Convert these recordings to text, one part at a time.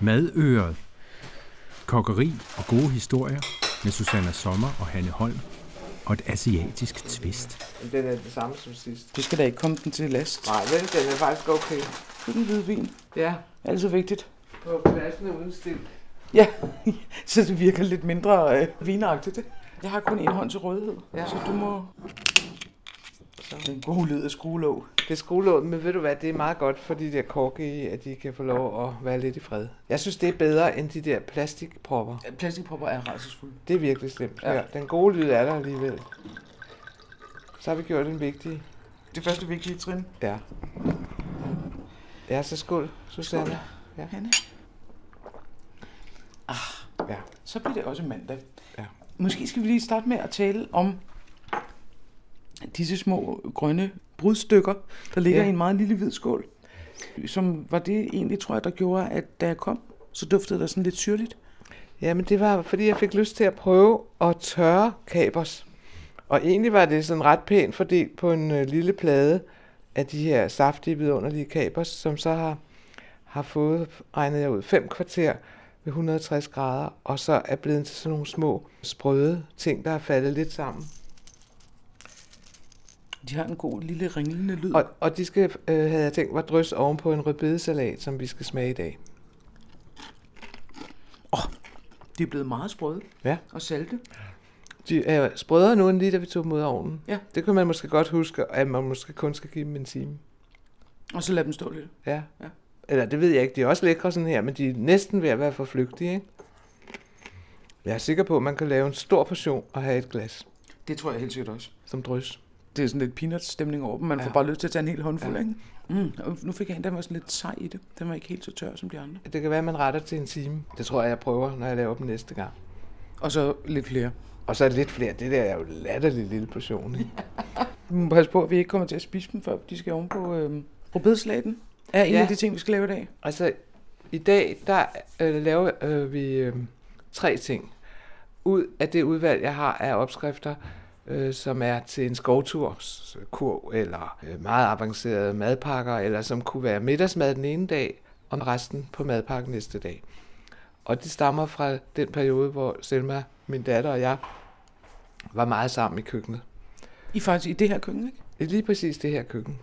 Madøret. Kokkeri og gode historier med Susanna Sommer og Hanne Holm. Og et asiatisk twist. Den er det samme som sidst. Du skal da ikke komme den til last. Nej, vel, den er faktisk okay. Det er den hvide vin. Ja, Altid vigtigt. på pladsen uden stil. Ja, så det virker lidt mindre øh, vinagtigt. Jeg har kun en hånd til rådighed, ja. så du må... Så. Det er en god lyd af skruelåg. Det er skruelån, men ved du hvad, det er meget godt for de der korke i, at de kan få lov at være lidt i fred. Jeg synes, det er bedre end de der plastikpropper. Plastikpropper er rejsesfulde. Det er virkelig slemt. Ja. Ja. Den gode lyd er der alligevel. Så har vi gjort en vigtig... Det første vigtige trin. Ja. Ja, så skål, Susanne. Hanne. Ah, Ja. så bliver det også mandag. Ja. Måske skal vi lige starte med at tale om disse små grønne brudstykker, der ligger Ja. i en meget lille hvid skål. Som var det egentlig, tror jeg, der gjorde, at da jeg kom, så duftede der sådan lidt syrligt. Ja, men det var, fordi jeg fik lyst til at prøve at tørre kapers. Og egentlig var det sådan ret pænt fordelt på en øh, lille plade af de her saftige, vidunderlige kapers, som så har, har fået, regnet jeg ud, fem kvarter ved 160 grader, og så er blevet til sådan nogle små sprøde ting, der er faldet lidt sammen. De har en god lille ringlende lyd. Og, og de skal, øh, havde jeg tænkt mig, drys oven på en rødbedesalat, som vi skal smage i dag. De er blevet meget sprøde Ja. og salte. De er sprødere nu, end lige da vi tog dem ud af ovnen. Ja. Det kan man måske godt huske, at man måske kun skal give dem en time. Og så lad dem stå lidt. Ja. Ja. Eller det ved jeg ikke, de er også lækre sådan her, men de er næsten ved at være for flygtige, ikke? Jeg er sikker på, at man kan lave en stor portion og have et glas Det tror jeg helt sikkert også. som drys. Det er sådan lidt peanuts-stemning over dem. Man Ja. får bare lyst til at tage en hel håndfuld, Ja. ikke? Mm. Og nu fik jeg en, der var sådan lidt sej i det. Den var ikke helt så tør som de andre. Det kan være, at man retter til en time. Det tror jeg, jeg prøver, når jeg laver dem næste gang. Og så lidt flere. Og så er lidt flere. Det der er jo en latterlig lille portion, ikke? Vi må passe på, at vi ikke kommer til at spise dem, før de skal oven på øh, rødbedeslaten. Er en Ja. af de ting, vi skal lave i dag. Altså, i dag, der øh, laver øh, vi øh, tre ting. Ud af det udvalg, jeg har af opskrifter, øh, som er til en skovturskur, eller øh, meget avancerede madpakker, eller som kunne være middagsmad den ene dag, og resten på madpakken næste dag. Og det stammer fra den periode, hvor Selma, min datter og jeg, var meget sammen i køkkenet. I faktisk i det her køkken, ikke? Lige præcis det her køkken.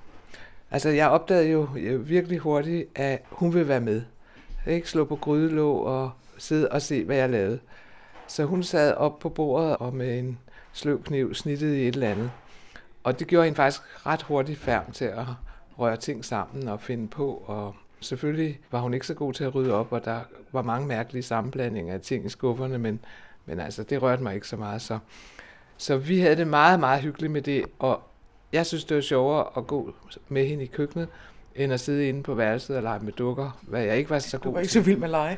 Altså, jeg opdagede jo øh, virkelig hurtigt, at hun vil være med. Ikke slå på grydelåg og sidde og se, hvad jeg lavede. Så hun sad op på bordet og med en sløv kniv snittet i et eller andet. Og det gjorde hende faktisk ret hurtigt færm til at røre ting sammen og finde på. Og selvfølgelig var hun ikke så god til at rydde op, og der var mange mærkelige sammenblandinger af ting i skufferne, men, men altså, det rørte mig ikke så meget. Så, så vi havde det meget, meget hyggeligt med det, og jeg synes, det var sjovere at gå med hende i køkkenet, end at sidde inde på værelset og lege med dukker, hvad jeg ikke var så Du god var ikke til. så vild med lege.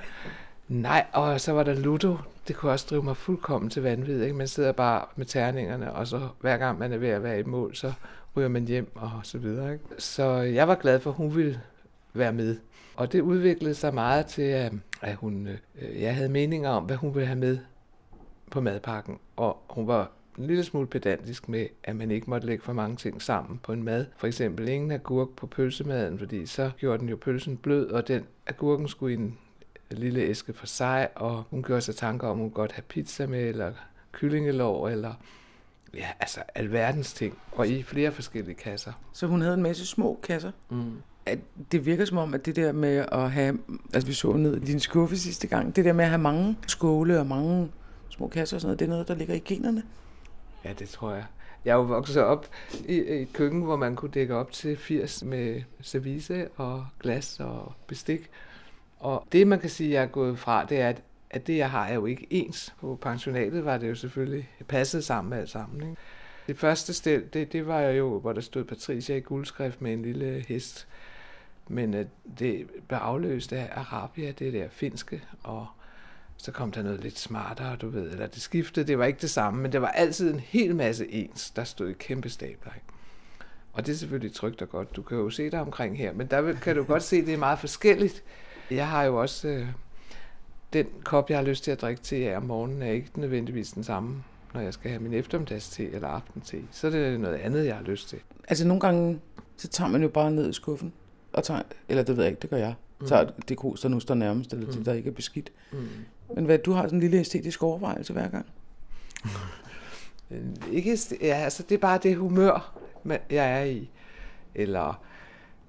Nej, og så var der Ludo. Det kunne også drive mig fuldkommen til vanvid. Ikke? Man sidder bare med terningerne, og så hver gang man er ved at være i mål, så ryger man hjem og så videre. Ikke? Så jeg var glad for, at hun ville være med. Og det udviklede sig meget til, at at hun, øh, jeg havde meninger om, hvad hun ville have med på madpakken. Og hun var en lille smule pedantisk med, at man ikke måtte lægge for mange ting sammen på en mad. For eksempel ingen agurk på pølsemaden, fordi så gjorde den jo pølsen blød, og den agurken skulle i en lille æske for sig, og hun gjorde sig tanker om, hun godt have pizza med, eller kyllingelår, eller ja, altså alverdens ting, og i flere forskellige kasser. Så hun havde en masse små kasser. Mm. At det virker som om, at det der med at have, altså vi så ned i din skuffe sidste gang, det der med at have mange skåle og mange små kasser og sådan noget, det er noget, der ligger i generne. Ja, det tror jeg. Jeg er jo vokset op i i et køkken, hvor man kunne dække op til 80 med service og glas og bestik. Og det, man kan sige, jeg er gået fra, det er, at, at det, jeg har, er jo ikke ens. På pensionatet var det jo selvfølgelig passet sammen med alt sammen. Ikke? Det første sted, det, det var jo, hvor der stod Patricia i guldskrift med en lille hest. Men øh, det blev afløst af Arabia, det der finske, og så kom der noget lidt smartere, du ved, eller det skiftede, det var ikke det samme, men det var altid en hel masse ens, der stod i kæmpe stabler. Ikke? Og det er selvfølgelig trygt og godt, du kan jo se dig omkring her, men der kan du godt se, at det er meget forskelligt. Jeg har jo også, øh, den kop, jeg har lyst til at drikke te af om morgenen, er ikke nødvendigvis den samme, når jeg skal have min eftermiddagste eller aftente. Så er det noget andet, jeg har lyst til. Altså nogle gange, så tager man jo bare ned i skuffen, og tager, eller det ved jeg ikke, det gør jeg. Mm. Så det kos, der nu står nærmest, eller mm. det, der ikke er beskidt. Mm. Men hvad, du har sådan en lille æstetisk overvejelse hver gang? ikke, ja, altså det er bare det humør, jeg er i. Eller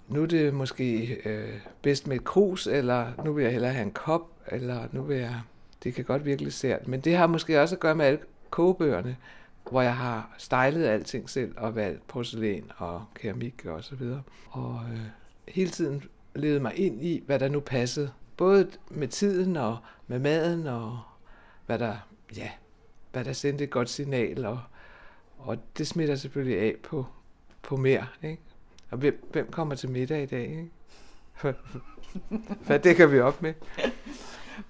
nu er det måske øh, bedst med et krus, eller nu vil jeg hellere have en kop, eller nu vil jeg... Det kan godt virkelig sært. Men det har måske også at gøre med alle kogebøgerne, hvor jeg har stejlet alting selv, og valgt porcelæn og keramik og så videre. Og øh, hele tiden levede mig ind i, hvad der nu passede. Både med tiden og med maden, og hvad der, ja, hvad der sendte et godt signal. Og, og det smitter selvfølgelig af på, på mere. Ikke? Og hvem, hvem kommer til middag i dag? Ikke? Hvad dækker vi op med?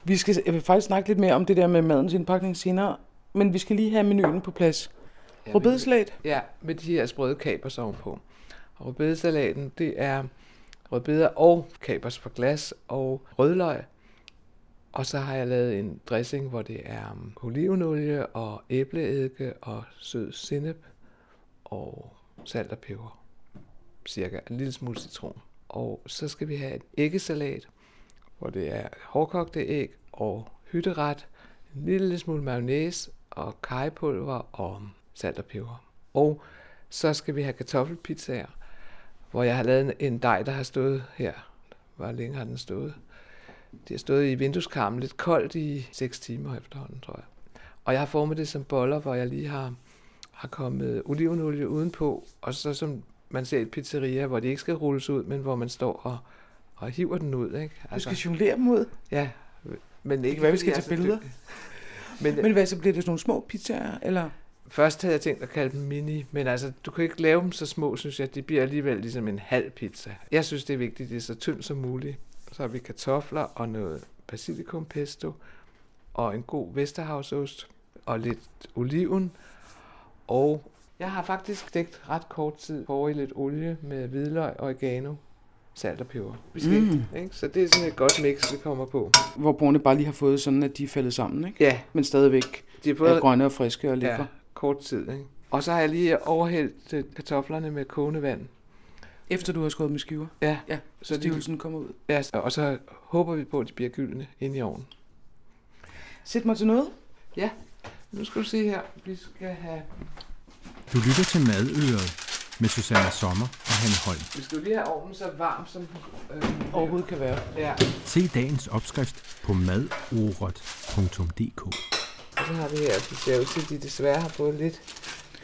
Vi skal, jeg vil faktisk snakke lidt mere om det der med madens indpakning senere, men vi skal lige have menuen på plads. Ja, Rødbedesalat? Ja, med de her sprøde kapers ovenpå. Og rødbedesalaten, det er rødbeder og kapers for glas og rødløg. Og så har jeg lavet en dressing, hvor det er um, olivenolie og æbleeddike og sød sennep og salt og peber. Cirka en lille smule citron. Og så skal vi have en æggesalat, hvor det er hårdkogte æg og hytteret, en lille smule mayonnaise og kajepulver og salt og peber. Og så skal vi have kartoffelpizzaer, hvor jeg har lavet en dej, der har stået her. Hvor længe har den stået? Det har stået i vindueskarmen lidt koldt i 6 timer efterhånden, tror jeg. Og jeg har formet det som boller, hvor jeg lige har, har kommet olivenolie udenpå, og så som man ser et pizzeria, hvor de ikke skal rulles ud, men hvor man står og, og hiver den ud. Ikke? Altså, du skal jonglere dem ud? Ja, men ikke hvad vi skal tage billeder. Men, men hvad, så bliver det sådan nogle små pizzaer, eller? Først havde jeg tænkt at kalde dem mini, men altså, du kan ikke lave dem så små, synes jeg. De bliver alligevel ligesom en halv pizza. Jeg synes, det er vigtigt, at det er så tyndt som muligt. Så har vi kartofler og noget basilikum pesto, og en god Vesterhavsost, og lidt oliven, og jeg har faktisk stegt ret kort tid på i lidt olie med hvidløg, oregano, salt og peber. Mm. Ikke? Så det er sådan et godt mix, vi kommer på. Hvor brugerne bare lige har fået sådan, at de er faldet sammen, ikke? Ja. Men stadigvæk de er, både... er grønne og friske og lækre. Ja, kort tid, ikke? Og så har jeg lige overhældt øh, kartoflerne med kogende vand. Efter du har skåret med skiver? Ja. ja så stivelsen de... kommer ud? Ja, og så håber vi på, at de bliver gyldne ind i ovnen. Sæt mig til noget. Ja. Nu skal du se her. Vi skal have... Du lytter til Madøret med Susanne Sommer og Hanne Holm. Vi skal lige have ovnen så varm, som øh, overhovedet kan være. Ja. Se dagens opskrift på madoret.dk. Og så har vi her, de ser ud til, at de desværre har fået lidt...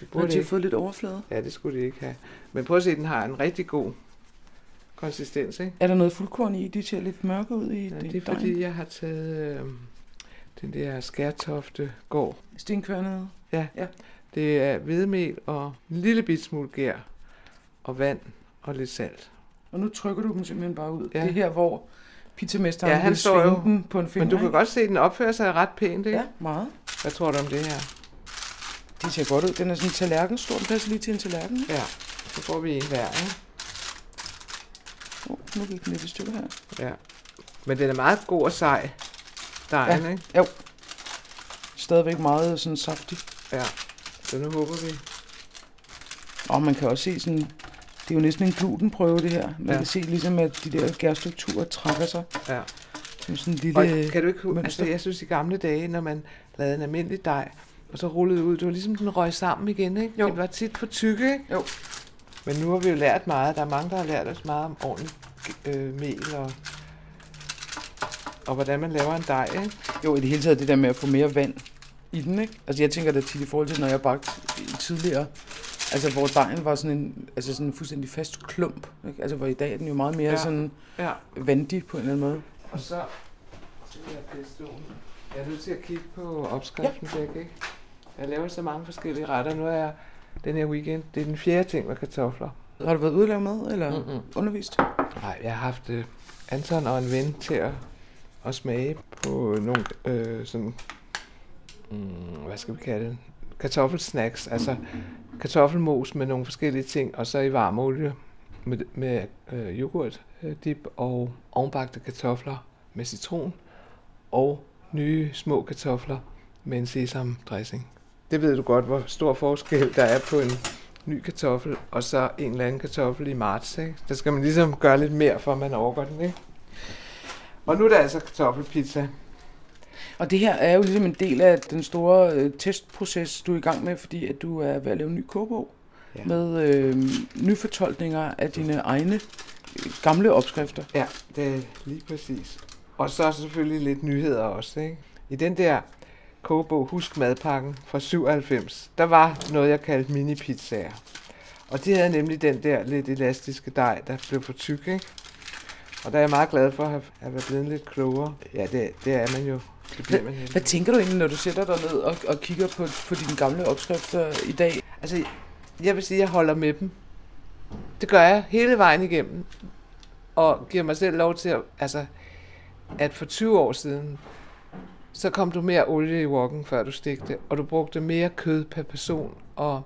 De burde de har fået lidt overflade? Ja, det skulle de ikke have. Men prøv at se, den har en rigtig god konsistens, ikke? Er der noget fuldkorn i? De ser lidt mørke ud i ja, det er dejen. fordi, jeg har taget øh, den der skærtofte gård. Stenkværnet? Ja. ja. Det er hvedemel og en lille bit smule gær og vand og lidt salt. Og nu trykker du dem simpelthen bare ud. Ja. Det er her, hvor pizzamesteren ja, han står jo, den på en finger. Men du kan ikke? godt se, at den opfører sig ret pænt, ikke? Ja, meget. Hvad tror du om det her? Det ser godt ud. Den er sådan en tallerken stor. Den passer lige til en tallerken. Ja, så får vi en hver, ikke? Oh, nu gik den lidt i stykker her. Ja. Men den er meget god og sej, dejen, ja. ikke? Jo. Stadigvæk meget sådan saftig. Ja, så nu håber vi. Og man kan også se sådan, det er jo næsten en glutenprøve det her. Man ja. kan se ligesom, at de der gærstrukturer trækker sig. Ja. Det er sådan en lille og kan du ikke, altså, jeg synes i gamle dage, når man lavede en almindelig dej, og så rullede ud, det var ligesom den røg sammen igen, ikke? Jo. Det var tit for tykke, ikke? Jo. Men nu har vi jo lært meget. Der er mange, der har lært os meget om ordentligt øh, mel og, og hvordan man laver en dej, ikke? Jo, i det hele taget det der med at få mere vand i den, ikke? Altså jeg tænker da tit i forhold til, når jeg bagte tidligere, altså hvor dejen var sådan en, altså sådan en fuldstændig fast klump, ikke? Altså hvor i dag er den jo meget mere ja. sådan ja. vandig på en eller anden måde. Og så, så jeg pestoen. Jeg er nødt til at kigge på opskriften, ja. ikke? Jeg laver så mange forskellige retter. Nu er jeg den her weekend, det er den fjerde ting med kartofler. Har du været ude med eller Mm-mm. undervist? Nej, jeg har haft uh, Anton og en ven til at, at smage på nogle øh, sådan mm, hvad skal vi kalde det, kartoffelsnacks, altså kartoffelmos med nogle forskellige ting, og så i varm olie med, med øh, yoghurt øh, dip og ovenbagte kartofler med citron og nye små kartofler med en sesam dressing. Det ved du godt, hvor stor forskel der er på en ny kartoffel og så en eller anden kartoffel i marts. Ikke? Der skal man ligesom gøre lidt mere, for at man overgår den. Ikke? Og nu er der altså kartoffelpizza. Og det her er jo ligesom en del af den store øh, testproces, du er i gang med, fordi at du er ved at lave en ny kogebog Ja. med øh, nyfortolkninger af dine egne øh, gamle opskrifter. Ja, det er lige præcis. Og så selvfølgelig lidt nyheder også, ikke? I den der kogebog Husk madpakken fra 97, der var noget, jeg kaldte mini-pizzaer. Og de havde nemlig den der lidt elastiske dej, der blev for tyk, ikke? Og der er jeg meget glad for at have, at være blevet lidt klogere. Ja, det, det er man jo. Det bliver man Hvad tænker du egentlig, når du sætter dig ned og, og kigger på, på dine gamle opskrifter i dag? Altså, jeg vil sige, at jeg holder med dem. Det gør jeg hele vejen igennem. Og giver mig selv lov til at, altså, at for 20 år siden, så kom du mere olie i wokken, før du stegte, og du brugte mere kød per person, og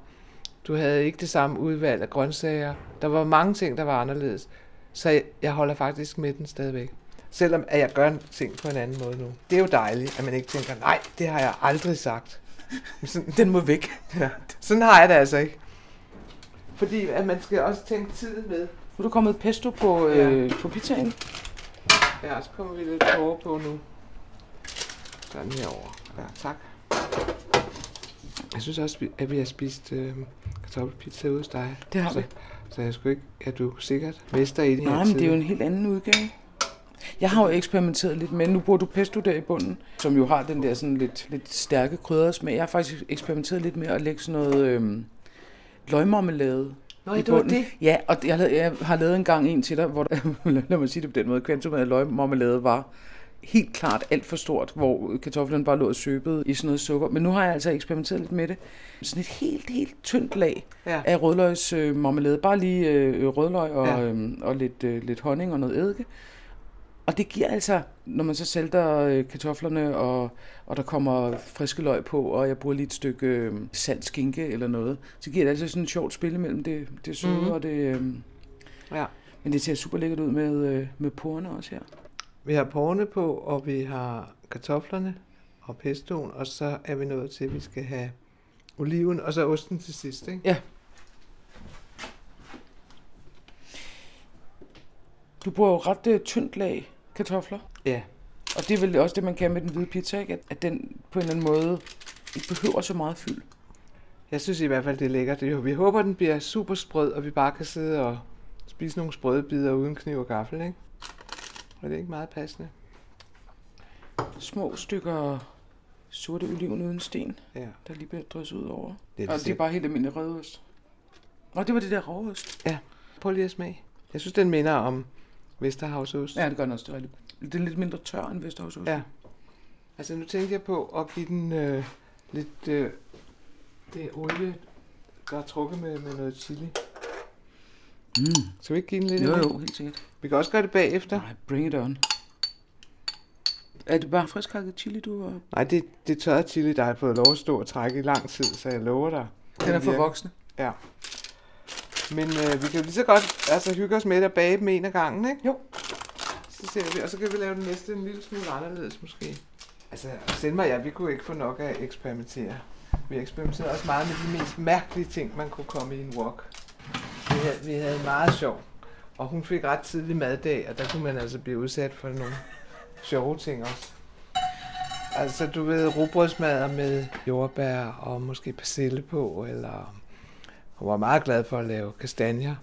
du havde ikke det samme udvalg af grøntsager. Der var mange ting, der var anderledes. Så jeg, jeg holder faktisk med den stadigvæk. Selvom at jeg gør ting på en anden måde nu. Det er jo dejligt, at man ikke tænker, nej, det har jeg aldrig sagt. Sådan, Den må væk. Ja, sådan har jeg det altså ikke. Fordi at man skal også tænke tiden med. Nu er du kommet pesto på, øh, på pizzaen. Ja, så kommer vi lidt over på nu. Sådan herover. Ja, tak. Jeg synes også, at vi har spist øh, kartoffelpizza ude hos dig. Det har så, vi. Så jeg skulle ikke, er du sikkert mester i det her Nej, men det er jo en helt anden udgave. Jeg har jo eksperimenteret lidt med, nu bruger du pesto der i bunden, som jo har den der sådan lidt, lidt stærke kryddersmag. Jeg har faktisk eksperimenteret lidt med at lægge sådan noget øhm, løgmarmelade Nå, i bunden. det. Ja, og jeg, jeg har lavet en gang en til dig, hvor der, lad mig sige det på den måde, kvantum af løgmarmelade var helt klart alt for stort, hvor kartoflerne bare lå og søbede i sådan noget sukker. Men nu har jeg altså eksperimenteret lidt med det. Sådan et helt, helt tyndt lag Ja. af rødløgsmarmelade. Øh, marmelade. bare lige øh, rødløg og, Ja. øhm, og lidt, øh, lidt honning og noget eddike. Og det giver altså, når man så sælter øh, kartoflerne, og, og der kommer friske løg på, og jeg bruger lige et stykke øh, salt skinke eller noget, så giver det altså sådan et sjovt spil imellem det, det søde Mhm. mm. og det... Øh, Ja. men det ser super lækkert ud med, øh, med porerne også her. Vi har porne på, og vi har kartoflerne og pestoen, og så er vi nået til, at vi skal have oliven, og så osten til sidst, ikke? Ja. Du bruger jo ret øh, tyndt lag kartofler. Ja. Og det er vel også det, man kan med den hvide pizza, ikke? At, at den på en eller anden måde ikke behøver så meget fyld. Jeg synes i hvert fald, det er lækkert. Det er jo- Vi håber, den bliver super sprød, og vi bare kan sidde og spise nogle sprøde bidder uden kniv og gaffel, ikke? Og det er ikke meget passende. Små stykker sorte oliven uden sten, Ja. der lige bliver drysset ud over. Det er og det er bare helt almindelig rødost. Og det var det der råost. Prøv lige at smage. Jeg synes, den minder om Vesterhavsost. Ja, det gør den også. Det er, rigtig. det er lidt mindre tør end Vesterhavsost. Ja. Altså, nu tænkte jeg på at give den øh, lidt... Øh, det olie, der er trukket med, med noget chili. Mm. Skal vi ikke give den lidt? Jo, af jo, helt sikkert. Vi kan også gøre det bagefter. Nej, bring it on. Er det bare friskhakket chili, du har? Nej, det, det tørrede chili, der har fået lov at stå og trække i lang tid, så jeg lover dig. Den er for voksne. Ja. Men øh, vi kan jo lige så godt altså, hygge os med og bage dem en af gangen, ikke? Jo. Så ser vi, og så kan vi lave den næste en lille smule anderledes måske. Altså, Selma og jeg, vi kunne ikke få nok af at eksperimentere. Vi eksperimenterede også meget med de mest mærkelige ting, man kunne komme i en walk. Vi havde, vi havde meget sjov. Og hun fik ret tidlig maddag, og der kunne man altså blive udsat for nogle sjove ting også. Altså, du ved, rugbrødsmadder med jordbær og måske persille på, eller hun var meget glad for at lave kastanjer.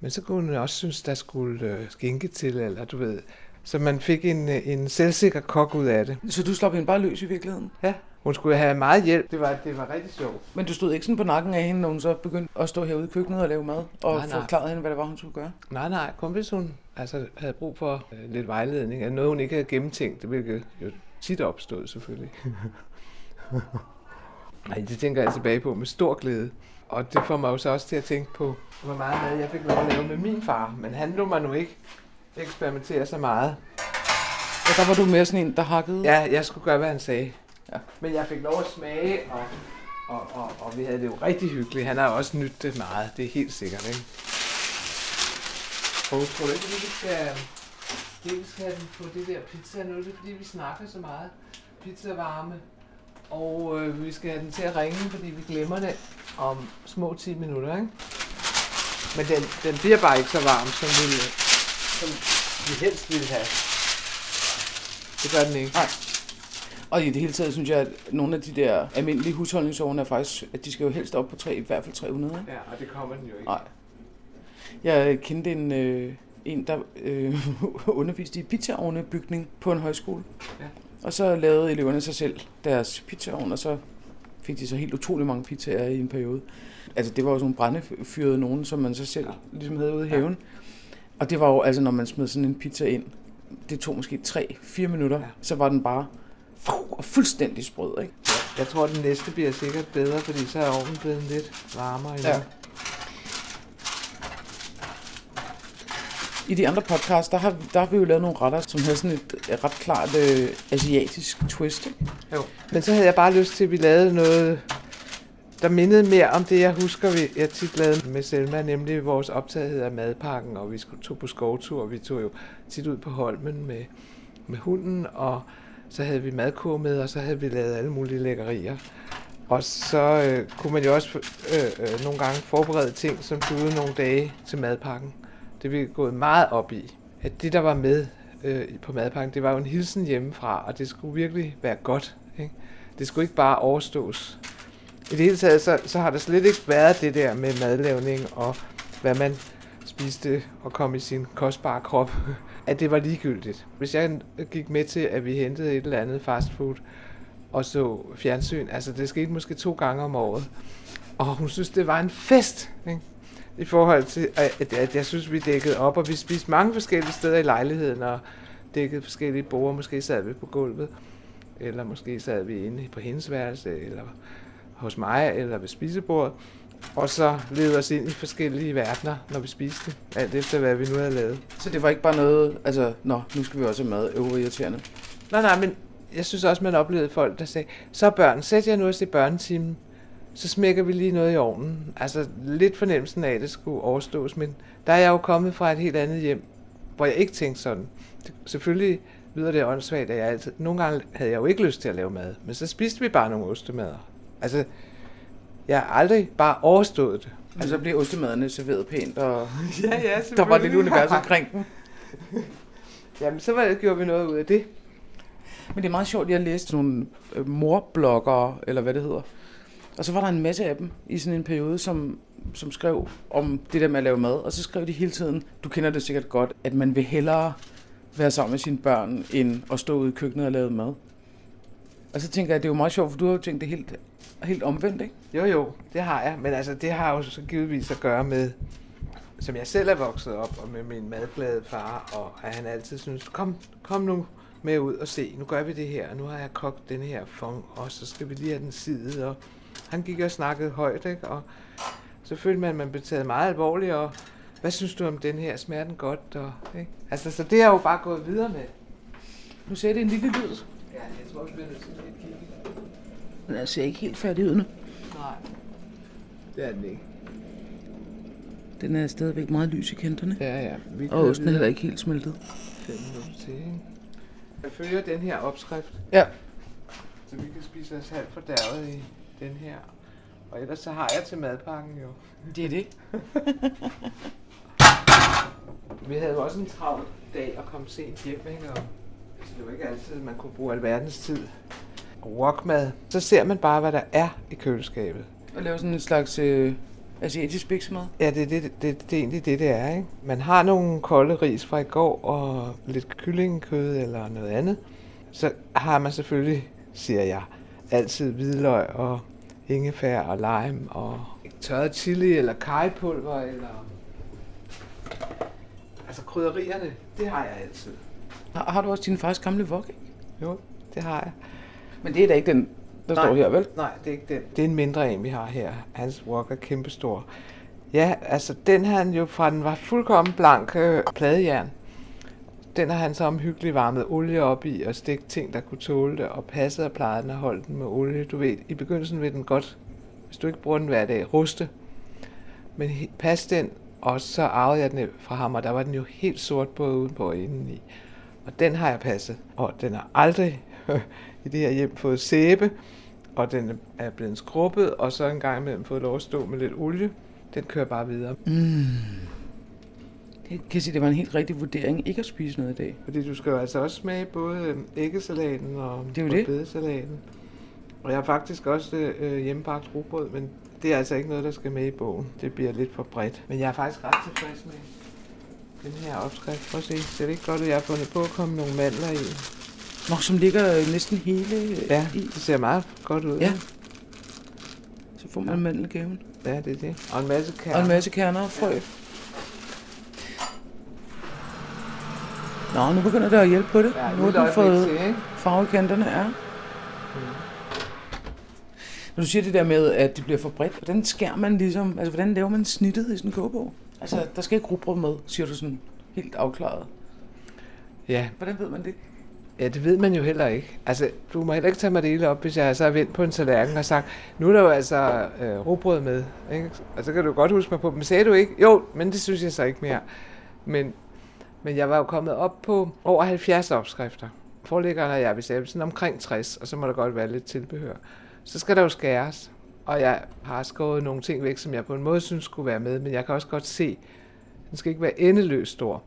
Men så kunne hun også synes, der skulle øh, skinke til, eller du ved. Så man fik en, øh, en selvsikker kok ud af det. Så du slap hende bare løs i virkeligheden? Ja, hun skulle have meget hjælp. Det var, det var rigtig sjovt. Men du stod ikke sådan på nakken af hende, når hun så begyndte at stå herude i køkkenet og lave mad, og Nej, nej. forklarede hende, hvad det var, hun skulle gøre? Nej, nej, kun hvis hun altså, havde brug for øh, lidt vejledning, eller noget, hun ikke havde gennemtænkt, det hvilket jo tit opstod selvfølgelig. Nej, det tænker jeg tilbage på med stor glæde. Og det får mig jo så også til at tænke på, hvor meget mad jeg fik lov at lave med min far. Men han lå mig nu ikke eksperimentere så meget. Ja, der var du mere sådan en, der hakkede. Ja, jeg skulle gøre, hvad han sagde. Ja. Men jeg fik lov at smage, og, og, og, og vi havde det jo rigtig hyggeligt. Han har også nydt det meget, det er helt sikkert, ikke? Og tror du ikke, at vi skal, vi skal have den på det der pizza nu? Det er fordi, vi snakker så meget. Pizza varme. Og øh, vi skal have den til at ringe, fordi vi glemmer det om små 10 minutter, ikke? Men den, den bliver bare ikke så varm, som vi, som vi helst ville have. Det gør den ikke. Nej. Og i det hele taget synes jeg, at nogle af de der almindelige husholdningsovne er faktisk, at de skal jo helst op på 3, i hvert fald 300. Ikke? Ja, og det kommer den jo ikke. Nej. Jeg kendte en, øh, en der øh, underviste i pizzaovnebygning på en højskole. Ja. Og så lavede eleverne sig selv deres pizzaovn, og så fik de så helt utrolig mange pizzaer i en periode. Altså det var jo sådan nogle brændefyrede nogen, som man så selv ligesom havde ude i Ja. haven. Og det var jo altså, når man smed sådan en pizza ind, det tog måske 3-4 minutter, Ja. ja. så var den bare og fuldstændig sprød, ikke? Jeg tror, den næste bliver sikkert bedre, fordi så er ovnen blevet lidt varmere endnu. Ja. I de andre podcasts, der har, der har vi jo lavet nogle retter, som havde sådan et ret klart øh, asiatisk twist. Ikke? Jo. Men så havde jeg bare lyst til, at vi lavede noget, der mindede mere om det, jeg husker, vi, jeg tit lavede med Selma, nemlig vores optagethed af madpakken, og vi skulle tog på skovtur, og vi tog jo tit ud på Holmen med, med hunden, og så havde vi madkurv med, og så havde vi lavet alle mulige lækkerier. Og så øh, kunne man jo også øh, øh, nogle gange forberede ting, som stod nogle dage til madpakken. Det vi gået meget op i. At det, der var med øh, på madpakken, det var jo en hilsen hjemmefra, og det skulle virkelig være godt. Ikke? Det skulle ikke bare overstås. I det hele taget, så, så har der slet ikke været det der med madlavning og hvad man spiste og kom i sin kostbare krop, at det var ligegyldigt. Hvis jeg gik med til, at vi hentede et eller andet fastfood og så fjernsyn, altså det skete måske to gange om året, og hun synes, det var en fest, ikke? I forhold til, at, at jeg synes, vi dækkede op, og vi spiste mange forskellige steder i lejligheden, og dækkede forskellige borde, måske sad vi på gulvet, eller måske sad vi inde på hendes værelse, eller hos mig, eller ved spisebordet, og så levede os ind i forskellige verdener, når vi spiste, alt efter hvad vi nu havde lavet. Så det var ikke bare noget, altså, nå, nu skal vi også have mad, irriterende. Nej, nej, men jeg synes også, man oplevede folk, der sagde, så børn, sæt jer nu og se børnetimen, så smækker vi lige noget i ovnen. Altså lidt fornemmelsen af, at det skulle overstås, men der er jeg jo kommet fra et helt andet hjem, hvor jeg ikke tænkte sådan. Selvfølgelig lyder det åndssvagt, at jeg altid... Nogle gange havde jeg jo ikke lyst til at lave mad, men så spiste vi bare nogle ostemader. Altså, jeg har aldrig bare overstået det. Altså, så blev ostemaderne serveret pænt, og Ja, ja, der var lidt univers omkring dem. Jamen, så var det, gjorde vi noget ud af det. Men det er meget sjovt, jeg læste nogle øh, morbloggere, eller hvad det hedder. Og så var der en masse af dem i sådan en periode, som, som skrev om det der med at lave mad. Og så skrev de hele tiden, du kender det sikkert godt, at man vil hellere være sammen med sine børn, end at stå ude i køkkenet og lave mad. Og så tænker jeg, at det er jo meget sjovt, for du har jo tænkt det helt, helt omvendt, ikke? Jo, jo, det har jeg. Men altså, det har jo så givetvis at gøre med, som jeg selv er vokset op, og med min madglade far, og at han altid synes, kom, kom nu med ud og se, nu gør vi det her, og nu har jeg kogt den her fong, og så skal vi lige have den side, og han gik og snakkede højt, ikke? Og så følte man, at man blev taget meget alvorligt, og hvad synes du om den her, smager den godt, og, ikke? Altså, så det har jeg jo bare gået videre med. Nu ser det en lille lyd. Ja, jeg tror også, vi er kigge. Den er- ser ikke helt færdig ud nu. Nej, det er den ikke. Den er stadigvæk meget lys i kanterne. Ja, ja. Vi Og osten er heller ikke helt smeltet. Fem minutter til, ikke? Jeg følger den her opskrift, Ja. så vi kan spise os halvt fordærvet i den her. Og ellers så har jeg til madpakken jo. Det er det. Vi havde jo også en travl dag at komme sent hjem, ikke? Og altså, det var ikke altid, at man kunne bruge alverdens tid. Wokmad. Så ser man bare, hvad der er i køleskabet. Og lave sådan en slags øh, asiatisk biksemad. Ja, det, det, det, det, det er egentlig det, det er, ikke? Man har nogle kolde ris fra i går, og lidt kyllingekød eller noget andet. Så har man selvfølgelig, siger jeg, altid hvidløg og ingefær og lime og tørret chili eller kajpulver eller... Altså krydderierne, det har jeg altid. Har, har du også din fars gamle wok? ikke? Jo, det har jeg. Men det er da ikke den, der Nej. står her, vel? Nej, det er ikke den. Det er en mindre en, vi har her. Hans wok er kæmpestor. Ja, altså den han jo fra den var fuldkommen blank øh, pladejern. Den har han så omhyggeligt varmet olie op i og stegt ting, der kunne tåle det, og passet og plejet den og holdt den med olie. Du ved, i begyndelsen vil den godt, hvis du ikke bruger den hver dag, ruste. Men pas den, og så arvede jeg den fra ham, og der var den jo helt sort både udenpå og indeni. Og den har jeg passet, og den har aldrig i det her hjem fået sæbe, og den er blevet skrubbet, og så en gang imellem fået lov at stå med lidt olie. Den kører bare videre. Mm. Jeg kan sige, det var en helt rigtig vurdering ikke at spise noget i dag. Fordi du skal jo altså også smage både æggesalaten og Det er jo det. bedesalaten. Og jeg har faktisk også øh, hjemmebagt rugbrød, men det er altså ikke noget, der skal med i bogen. Det bliver lidt for bredt. Men jeg er faktisk ret tilfreds med den her opskrift. Prøv at se, ser det ikke godt ud? Jeg har fundet på at komme nogle mandler i. Nå, som ligger øh, næsten hele øh, Ja, i. det ser meget godt ud. Ja. Så får man mandelgaven. ja det er det. Og en masse Og kærner. en masse kerner og frø. Nå, nu begynder det at hjælpe på det. Ja, nu har er den fået til, farvekanterne er. Når du siger det der med, at det bliver for bredt, hvordan skærer man ligesom, altså hvordan laver man snittet i sådan en kogebog? Altså, der skal ikke rugbrød med, siger du sådan helt afklaret. Ja, Hvordan ved man det? Ja, det ved man jo heller ikke. Altså, du må heller ikke tage mig det hele op, hvis jeg så har vendt på en tallerken og sagt, nu er der jo altså øh, rugbrød med. Ikke? Og så kan du godt huske mig på, men sagde du ikke? Jo, men det synes jeg så ikke mere. Men, men jeg var jo kommet op på over 70 opskrifter. Forlæggeren og jeg, vi sagde sådan omkring 60, og så må der godt være lidt tilbehør. Så skal der jo skæres. Og jeg har skåret nogle ting væk, som jeg på en måde synes skulle være med, men jeg kan også godt se, den skal ikke være endeløst stor.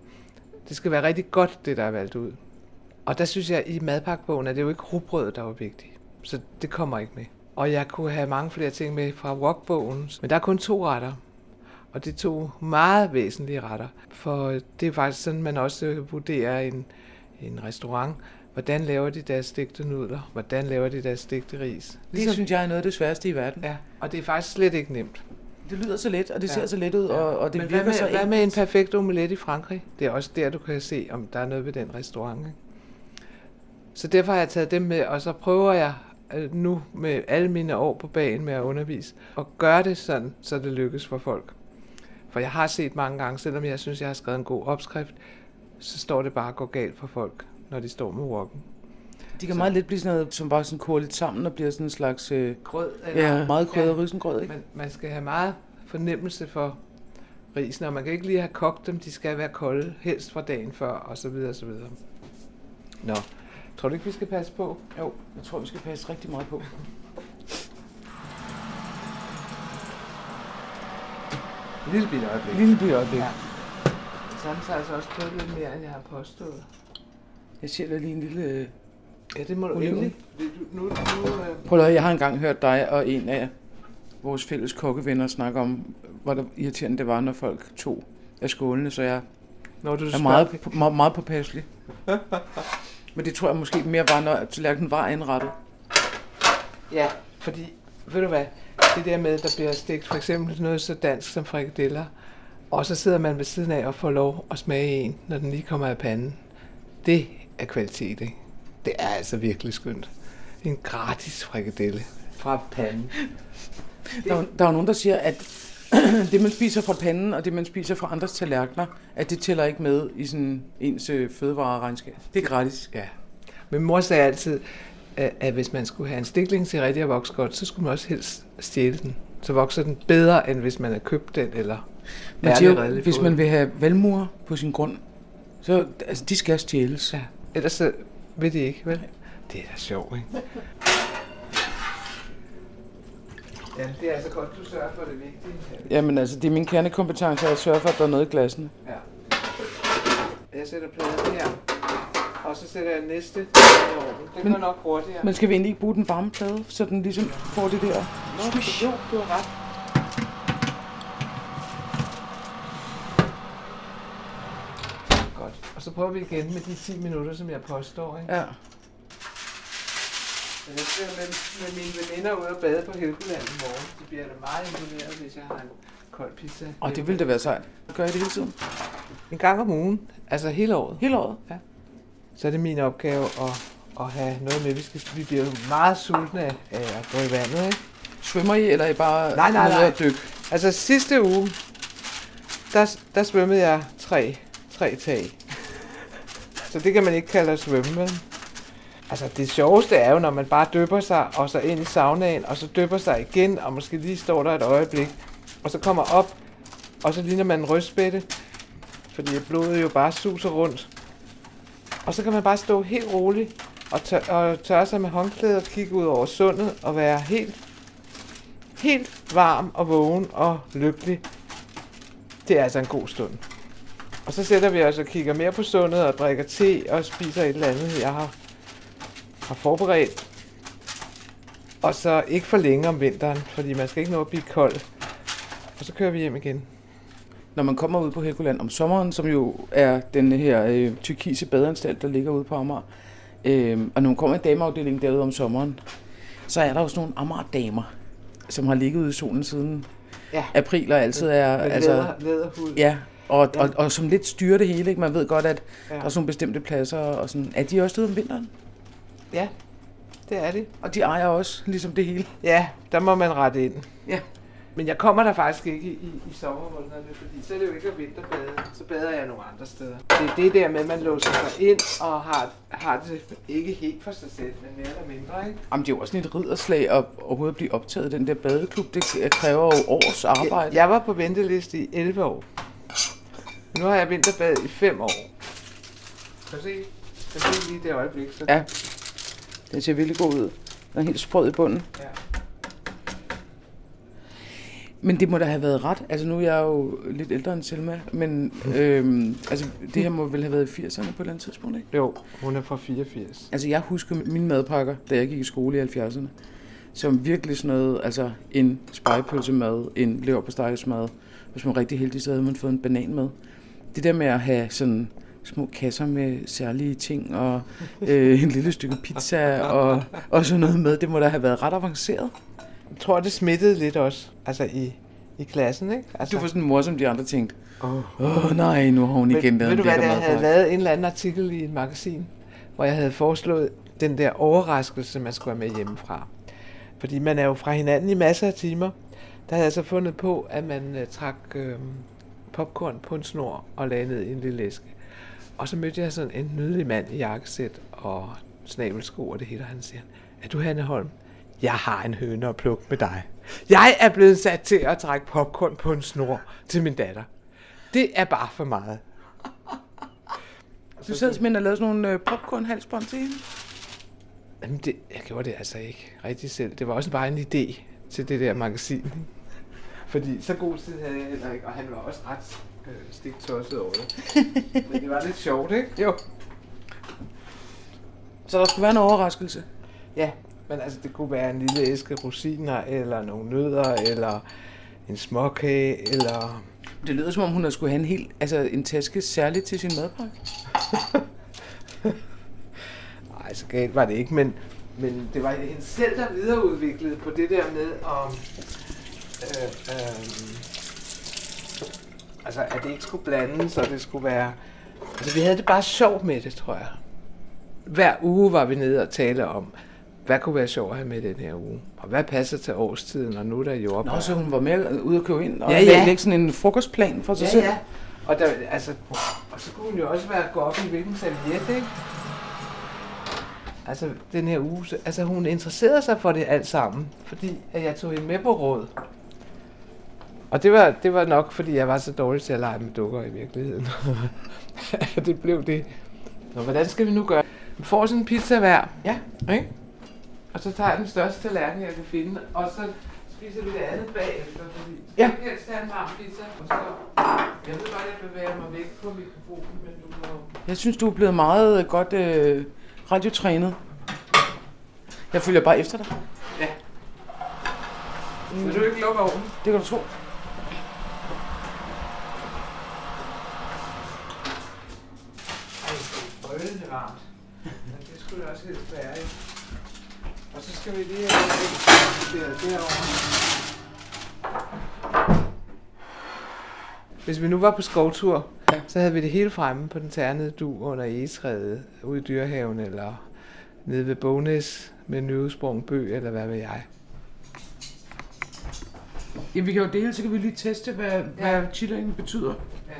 Det skal være rigtig godt, det der er valgt ud. Og der synes jeg, i madpakkebogen er det jo ikke rugbrød, der var vigtigt. Så det kommer ikke med. Og jeg kunne have mange flere ting med fra wokbogen, men der er kun to retter. Og det er to meget væsentlige retter. For det er faktisk sådan, man også vurderer en, en restaurant. Hvordan laver de deres stegte nudler? Hvordan laver de deres stegte ris? Det synes jeg er noget af det sværeste i verden. Ja, og det er faktisk slet ikke nemt. Det lyder så let, og det Ja. ser så let ud, og, og det Men virker hvad så med, hvad enkelt. med en perfekt omelet i Frankrig? Det er også der, du kan se, om der er noget ved den restaurant. Ikke? Så derfor har jeg taget dem med, og så prøver jeg øh, nu med alle mine år på bagen med at undervise, og gøre det sådan, så det lykkes for folk. For jeg har set mange gange, selvom jeg synes, jeg har skrevet en god opskrift, så står det bare og går galt for folk, når de står med wokken. De kan meget let blive sådan noget, som bare sådan koger lidt sammen og bliver sådan en slags... Øh, Grød ja, meget krydder ja. risengrød, ikke? Man, man skal have meget fornemmelse for risen, og man kan ikke lige have kogt dem, de skal være kolde, helst fra dagen før, og så videre, og så videre. Nå, tror du ikke, vi skal passe på? Jo, jeg tror, vi skal passe rigtig meget på. Lille bitte øjeblik. Lille by øjeblik. Ja. Sådan så altså også fået lidt mere, end jeg har påstået. Jeg siger lige en lille... øh, Ja, det må du Oliven. endelig. Du- Nu, nu, øh, Prøv at høre, jeg har engang hørt dig og en af vores fælles kokkevenner snakke om, hvor der irriterende det var, når folk tog af skålene, så jeg når du er spørger- meget, meget, meget påpasselig. Men det tror jeg måske mere var, når tallerkenen var indrettet. Ja, fordi, ved du hvad, det der med, at der bliver stegt for eksempel noget så dansk som frikadeller, og så sidder man ved siden af og får lov at smage en, når den lige kommer af panden. Det er kvalitet, ikke? Det er altså virkelig skønt. En gratis frikadelle fra panden. Der, er der er nogen, der siger, at det, man spiser fra panden, og det, man spiser fra andres tallerkener, at det tæller ikke med i sådan ens øh, fødevareregnskab. Det er gratis. Ja. Men mor sagde altid, at hvis man skulle have en stikling til rigtig at vokse godt, så skulle man også helst stjæle den. Så vokser den bedre, end hvis man har købt den, eller ærligt siger, jo, hvis man vil have valmuer på sin grund, så altså, de skal stjæles. Ja, ellers så ved de ikke, vel? Det er da sjovt, ikke? Ja, det er altså godt, du sørger for det vigtige. Jamen altså, det er min kernekompetence at sørge for, at der er noget i glassene. Ja. Jeg sætter pladen her, og så sætter jeg næste i ovnen. Det Men- går nok hurtigere. Men skal vi egentlig ikke bruge den varme plade, så den ligesom får det der? Nå, jo, du har ret. Godt. Og så prøver vi igen med de 10 minutter, som jeg påstår. Ikke? Ja. Men jeg skal med, med mine veninder ud og bade på Helgeland i morgen. De bliver da meget imponeret, hvis jeg har en kold pizza. Og det ville da være sejt. Gør jeg det hele tiden? En gang om ugen. Altså hele året. Hele året? Så er det min opgave at, at have noget med. Vi, skal, vi bliver jo meget sultne af, at gå i vandet, ikke? Svømmer I, eller er I bare Nej, nej, nej. at dykke? Altså sidste uge, der, der svømmede jeg tre, tre tag. Så det kan man ikke kalde at svømme? Altså det sjoveste er jo, når man bare dypper sig, og så ind i saunaen, og så dypper sig igen, og måske lige står der et øjeblik, og så kommer op, og så ligner man en røstbætte, fordi blodet jo bare suser rundt. Og så kan man bare stå helt roligt og, tør, og tørre sig med håndklæder og kigge ud over sundet og være helt, helt varm og vågen og lykkelig. Det er altså en god stund. Og så sætter vi os og kigger mere på sundet og drikker te og spiser et eller andet, jeg har, har forberedt. Og så ikke for længe om vinteren, fordi man skal ikke nå at blive kold. Og så kører vi hjem igen. Når man kommer ud på Helgoland om sommeren, som jo er den her øh, tyrkise badeanstalt, der ligger ude på Amager, øh, og når man kommer i dameafdelingen derude om sommeren, så er der jo sådan nogle Amager-damer, som har ligget ude i solen siden Ja. april og altid er... Med altså, læder, læderhud. Ja, og, Ja. og, og som lidt styrer det hele. Ikke? Man ved godt, at Ja. der er sådan nogle bestemte pladser. Og sådan. Er de også derude om vinteren? ja, det er det. Og de ejer også ligesom det hele. Ja, der må man rette ind. Ja. Men jeg kommer der faktisk ikke i, i, sommermånederne, fordi så er det jo ikke at vinterbade. Så bader jeg nogle andre steder. Det er det der med, at man låser sig ind og har, har det ikke helt for sig selv, men mere eller mindre, ikke? Jamen, det er jo også et ridderslag at overhovedet blive optaget i den der badeklub. Det kræver jo års arbejde. Jeg var på venteliste i 11 år. Nu har jeg vinterbadet i 5 år. Kan du se? Kan du se lige det øjeblik? Så... Ja. Den ser virkelig god ud. Den er helt sprød i bunden. ja. Men det må da have været ret. Altså nu er jeg jo lidt ældre end Selma, men øhm, altså, det her må vel have været i 80'erne på et eller andet tidspunkt, ikke? Jo, hun er fra 84. Altså jeg husker mine madpakker, da jeg gik i skole i 70'erne, som virkelig sådan noget, altså en spejepølsemad, en leverpostejsmad. Hvis man er rigtig heldig, så havde man fået en banan med. Det der med at have sådan små kasser med særlige ting, og øh, en lille stykke pizza, og, og sådan noget med, det må da have været ret avanceret. Jeg tror, det smittede lidt også, altså i, i klassen, ikke? Altså, Du var sådan en mor, som de andre tænkte, Åh. åh oh, nej, nu har hun igen Men, lavet ved du hvad, jeg havde madpakke. lavet en eller anden artikel i et magasin, hvor jeg havde foreslået den der overraskelse, man skulle have med hjemmefra. Fordi man er jo fra hinanden i masser af timer. Der havde jeg så fundet på, at man uh, trak øh, popcorn på en snor og lagde ned i en lille æske. Og så mødte jeg sådan en nydelig mand i jakkesæt og snabelsko og det hele, og han siger, er du Hanne Holm? Jeg har en høne at plukke med dig. Jeg er blevet sat til at trække popcorn på en snor til min datter. Det er bare for meget. Du sad simpelthen og lavede sådan nogle øh, popcorn-halsbånd til hende. Jamen, det, jeg gjorde det altså ikke rigtig selv. Det var også bare en idé til det der magasin. Ikke? Fordi så god tid havde jeg heller ikke, og han var også ret øh, stiktosset over det. Men det var lidt sjovt, ikke? Jo. Så der skulle være en overraskelse. Ja, men altså det kunne være en lille æske rosiner, eller nogle nødder, eller en småkage, eller... Det lyder som om, hun har skulle have en, helt, altså en taske særligt til sin madpakke. Nej, så galt var det ikke, men, men det var hende selv, der videreudviklede på det der med om... Øh, øh, altså, at det ikke skulle blandes, og det skulle være... Altså, vi havde det bare sjovt med det, tror jeg. Hver uge var vi nede og tale om, hvad kunne være sjovt at have med den her uge? Og hvad passer til årstiden, og nu er der jordbær? Nå, så hun var med ude at købe ind og Ja, ja, lægge sådan en frokostplan for sig Ja, selv. ja. Og, der, altså, og så kunne hun jo også være gå op i hvilken serviet, ikke? Altså, den her uge, så- altså hun interesserede sig for det alt sammen, fordi at jeg tog hende med på råd. Og det var, det var nok, fordi jeg var så dårlig til at lege med dukker i virkeligheden. det blev det. Nå, hvordan skal vi nu gøre? Vi får sådan en pizza hver, Ja. ikke? Og så tager jeg den største tallerken, jeg kan finde, og så spiser vi det andet bagefter, fordi Ja. vil helst have en varm pizza, og så... Jeg ved godt, jeg bevæger mig væk på mikrofonen, men du må... Jeg synes, du er blevet meget godt øh, radiotrænet. Jeg følger bare efter dig. Ja. Vil du ikke lukke ovnen? Det kan du tro. Ej, det er varmt. Men det skulle det også helst være, ikke? Skal vi lige have det derovre. Hvis vi nu var på skovtur, Ja. så havde vi det hele fremme på den ternede du under egetræet ude i dyrehaven, eller nede ved Bognæs med Nøvesprung Bø, eller hvad ved jeg. Ja, vi kan jo dele, så kan vi lige teste, hvad, ja. hvad chilaen betyder. Ja,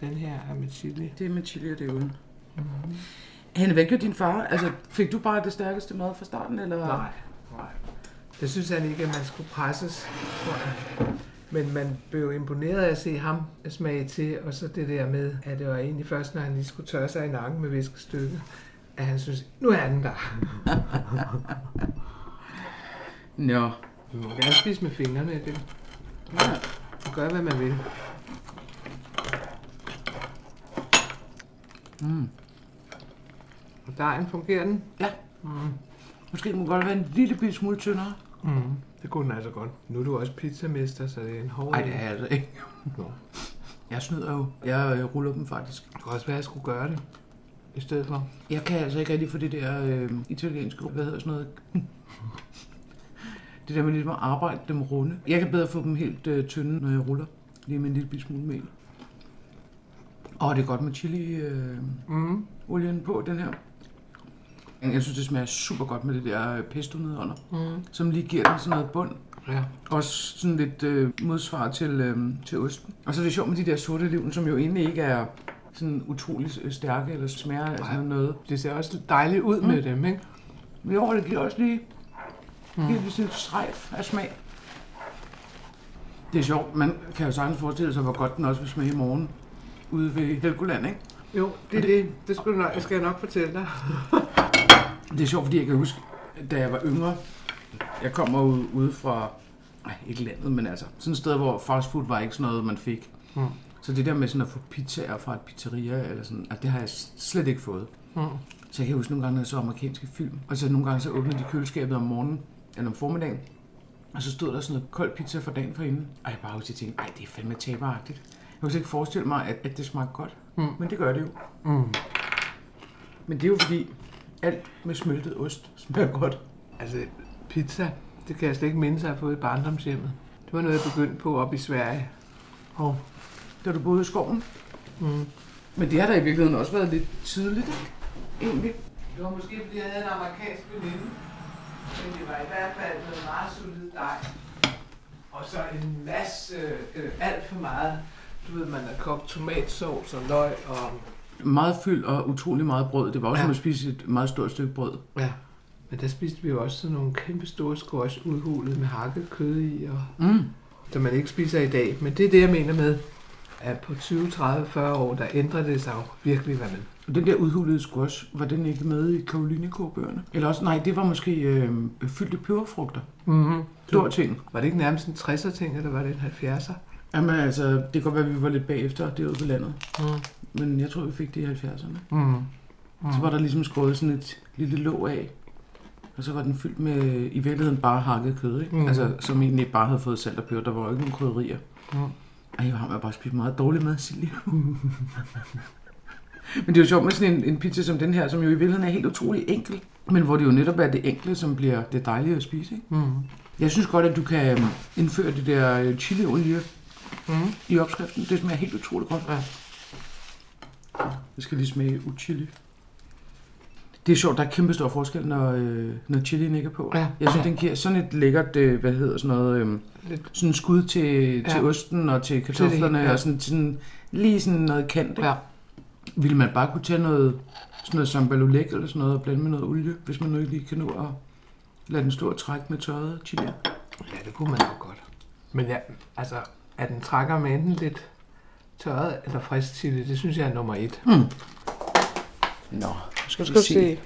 Den her er med chili. Det er med chili og det er uden. Mm-hmm. Hanne, hvad gjorde din far? Altså, fik du bare det stærkeste mad fra starten, eller? Nej, nej. Det synes han ikke, at man skulle presses, tror jeg. Men man blev imponeret af at se ham smage til, og så det der med, at det var egentlig først, når han lige skulle tørre sig i nakken med viskestykket, at han synes, nu er den der. Nå. Du må gerne spise med fingrene, det. Ja. Og gøre, hvad man vil. Mm. Og dejen fungerer den? Ja. Mm. Måske den må godt være en lille bitte smule tyndere. Mm. Det kunne den altså godt. Nu er du også pizzamester, så det er en hård Nej, det er jeg altså ikke. Nå. Jeg snyder jo. Jeg øh, ruller dem faktisk. Det kunne også være, at jeg skulle gøre det. I stedet for. Jeg kan altså ikke rigtig få det der øh, italienske, hvad hedder sådan noget? det der med ligesom at arbejde dem runde. Jeg kan bedre få dem helt øh, tynde, når jeg ruller. Lige med en lille bitte smule mel. Og det er godt med chili øh, Mm. olien på, den her. Jeg synes, det smager super godt med det der øh, pesto nedenunder, Mm. som lige giver den sådan noget bund. Ja. Også sådan lidt øh, modsvar til, øh, til osten. Og så er det sjovt med de der sorte liven, som jo egentlig ikke er sådan utrolig stærke eller smager af sådan noget. Det ser også dejligt ud mm. med dem, ikke? Men jo, det giver også lige, Mm. giver sådan et strejf af smag. Det er sjovt. Man kan jo sagtens forestille sig, hvor godt den også vil smage i morgen ude ved Helgoland, ikke? Jo, det er det. Det skulle nok, jeg skal jeg nok fortælle dig. Det er sjovt, fordi jeg kan huske, da jeg var yngre, jeg kommer ud, ude fra, nej, ikke landet, men altså sådan et sted, hvor fastfood var ikke sådan noget, man fik. Mm. Så det der med sådan at få pizzaer fra et pizzeria, eller sådan, at det har jeg slet ikke fået. Mm. Så jeg kan huske nogle gange, når jeg så amerikanske film, og så nogle gange så åbnede de køleskabet om morgenen, eller om formiddagen, og så stod der sådan noget kold pizza fra dagen forinden. Og jeg bare huske, jeg tænkte, ej, det er fandme taberagtigt. Jeg kunne ikke forestille mig, at, at det smagte godt. Mm. Men det gør det jo. Mm. Men det er jo fordi, alt med smeltet ost smager godt. Altså, pizza, det kan jeg slet ikke minde sig at få i barndomshjemmet. Det var noget, jeg begyndte på op i Sverige. Og, Da du boede i skoven. mm. Men det har da i virkeligheden også været lidt tidligt, ikke? Egentlig. Det var måske, fordi jeg havde en amerikansk veninde. Men det var i hvert fald noget meget solid dej. Og så en masse, øh, alt for meget. Du ved, man har kogt tomatsovs og løg og... Meget fyld og utrolig meget brød. Det var også Ja. som at spise et meget stort stykke brød. Ja. Men der spiste vi jo også sådan nogle kæmpe store squash udhulet med hakket kød i, og, Mm. som man ikke spiser i dag. Men det er det, jeg mener med, at på 20, 30, 40 år, der ændrer det sig jo virkelig, hvad man... Og den der udhulede squash, var den ikke med i Karolinekåbøgerne? Eller også, nej, det var måske øh, fyldte peberfrugter. Mm-hmm. Stor ting. Var det ikke nærmest en 60'er ting, eller var det en 70'er? Jamen altså, det kan godt være, at vi var lidt bagefter derude på landet. Mm. Men jeg tror, vi fik det i 70'erne. Mm. Så var der ligesom skåret sådan et lille låg af. Og så var den fyldt med i virkeligheden bare hakket kød, ikke? Mhm. Altså, som egentlig bare havde fået salt og peber. Der var jo ikke nogen krydderier. Mm. Ej, jeg har bare spist meget dårlig mad, Silje. men det er jo sjovt med sådan en, en pizza som den her, som jo i virkeligheden er helt utrolig enkel. Men hvor det jo netop er det enkle, som bliver det dejlige at spise, ikke? Mm. Jeg synes godt, at du kan øhm, indføre det der øh, chiliolie Mm. i opskriften. Det smager helt utroligt godt. Ja. Det skal lige smage uchili. Det er sjovt, der er kæmpe stor forskel, når, øh, når chilien ikke er på. Ja. Jeg synes, den giver sådan et lækkert, øh, hvad hedder sådan noget, øh, Lidt. sådan en skud til, Ja. til osten og til kartoflerne, ja. og sådan, sådan, lige sådan noget kant. Ja. Ville man bare kunne tage noget, sådan noget sambalulæk eller sådan noget, og blande med noget olie, hvis man nu ikke lige kan nå at lade den stå og trække med tørret chili. Ja, det kunne man jo godt. Men ja, altså, at den trækker med enten lidt tørret eller frisk chili, det synes jeg er nummer et. Hmm. Nå, skal skal se,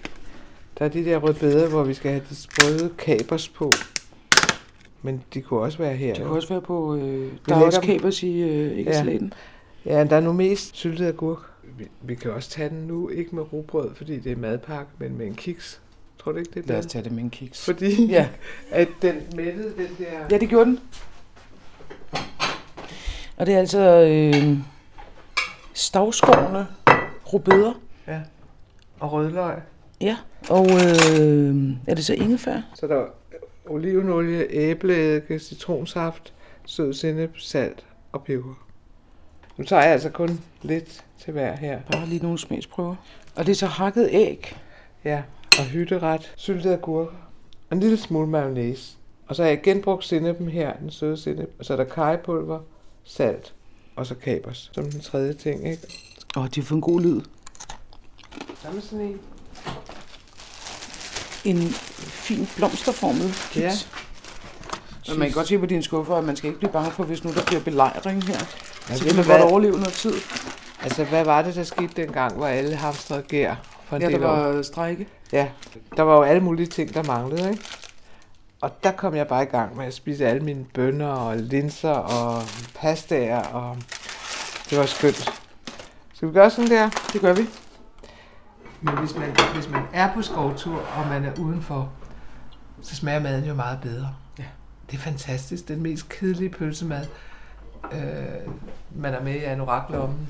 der er de der rødbeder, hvor vi skal have de sprøde kapers på. Men de kunne også være her. Det kan jo. også være på, øh, der er også kapers i øh, æggesalaten. Ja, der er nu mest syltet agurk. Vi, vi kan også tage den nu, ikke med rugbrød, fordi det er madpakke, men med en kiks. Tror du ikke, det er Lad os det? tage det med en kiks. Fordi Ja. at den mættede den der... ja, det gjorde den. Og det er altså øh, stavskårne rubeder. ja. Og rødløg. Ja, og øh, er det så ingefær? Så der er olivenolie, æbleeddike, citronsaft, sød sennep, salt og peber. Nu tager jeg altså kun lidt til hver her. Bare lige nogle smagsprøver. Og det er så hakket æg. Ja, og hytteret, syltet agurk og en lille smule mayonnaise. Og så har jeg genbrugt sennepen her, den søde sennep. Og så er der kajepulver, salt og så kapers som den tredje ting, ikke? Åh, oh, de har fået en god lyd. Samme sådan en. En fin blomsterformet kiks. Ja. Men man kan godt se på dine skuffer, at man skal ikke blive bange for, hvis nu der bliver belejring her. Ja, så kan man godt overleve noget tid. Altså, hvad var det, der skete dengang, hvor alle hamstrede gær for Ja, der del år? var strække. Ja, der var jo alle mulige ting, der manglede, ikke? Og der kom jeg bare i gang med at spise alle mine bønner og linser og pastaer, og det var skønt. Skal vi gøre sådan der? Det gør vi. Men hvis man, hvis man er på skovtur, og man er udenfor, så smager maden jo meget bedre. Ja. Det er fantastisk. Den mest kedelige pølsemad, øh, man er med i anoraklommen,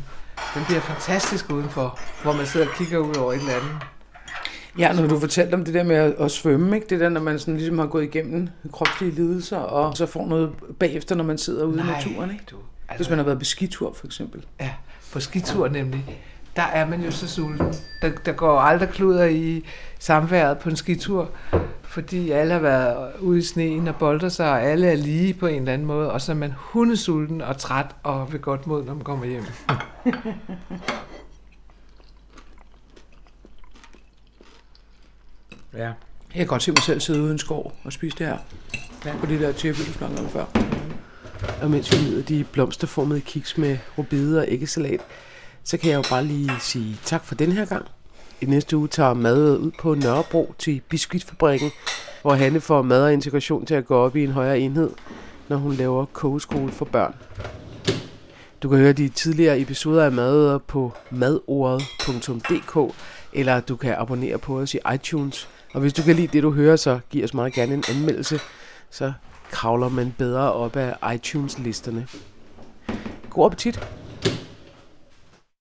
den bliver fantastisk udenfor, hvor man sidder og kigger ud over et eller andet. Ja, når du fortalte om det der med at, at svømme, ikke? det der, når man sådan ligesom har gået igennem kropslige lidelser, og så får noget bagefter, når man sidder ude i naturen. Ikke? Du, Altså, Hvis man har været på skitur, for eksempel. Ja, på skitur nemlig. Der er man jo så sulten. Der, der går aldrig kluder i samværet på en skitur, fordi alle har været ude i sneen og bolder sig, og alle er lige på en eller anden måde, og så er man hundesulten og træt og ved godt mod, når man kommer hjem. ja. Jeg kan godt se mig selv sidde ude i en skov og spise det her. Ja. På det der tæppe, du snakkede om før. Og mens vi nyder de blomsterformede kiks med rubede og æggesalat, så kan jeg jo bare lige sige tak for den her gang. I næste uge tager mad ud på Nørrebro til Biskuitfabrikken, hvor Hanne får mad og integration til at gå op i en højere enhed, når hun laver kogeskole for børn. Du kan høre de tidligere episoder af Madøder på madordet.dk, eller du kan abonnere på os i iTunes. Og hvis du kan lide det, du hører, så giv os meget gerne en anmeldelse, så kravler man bedre op af iTunes-listerne. God appetit!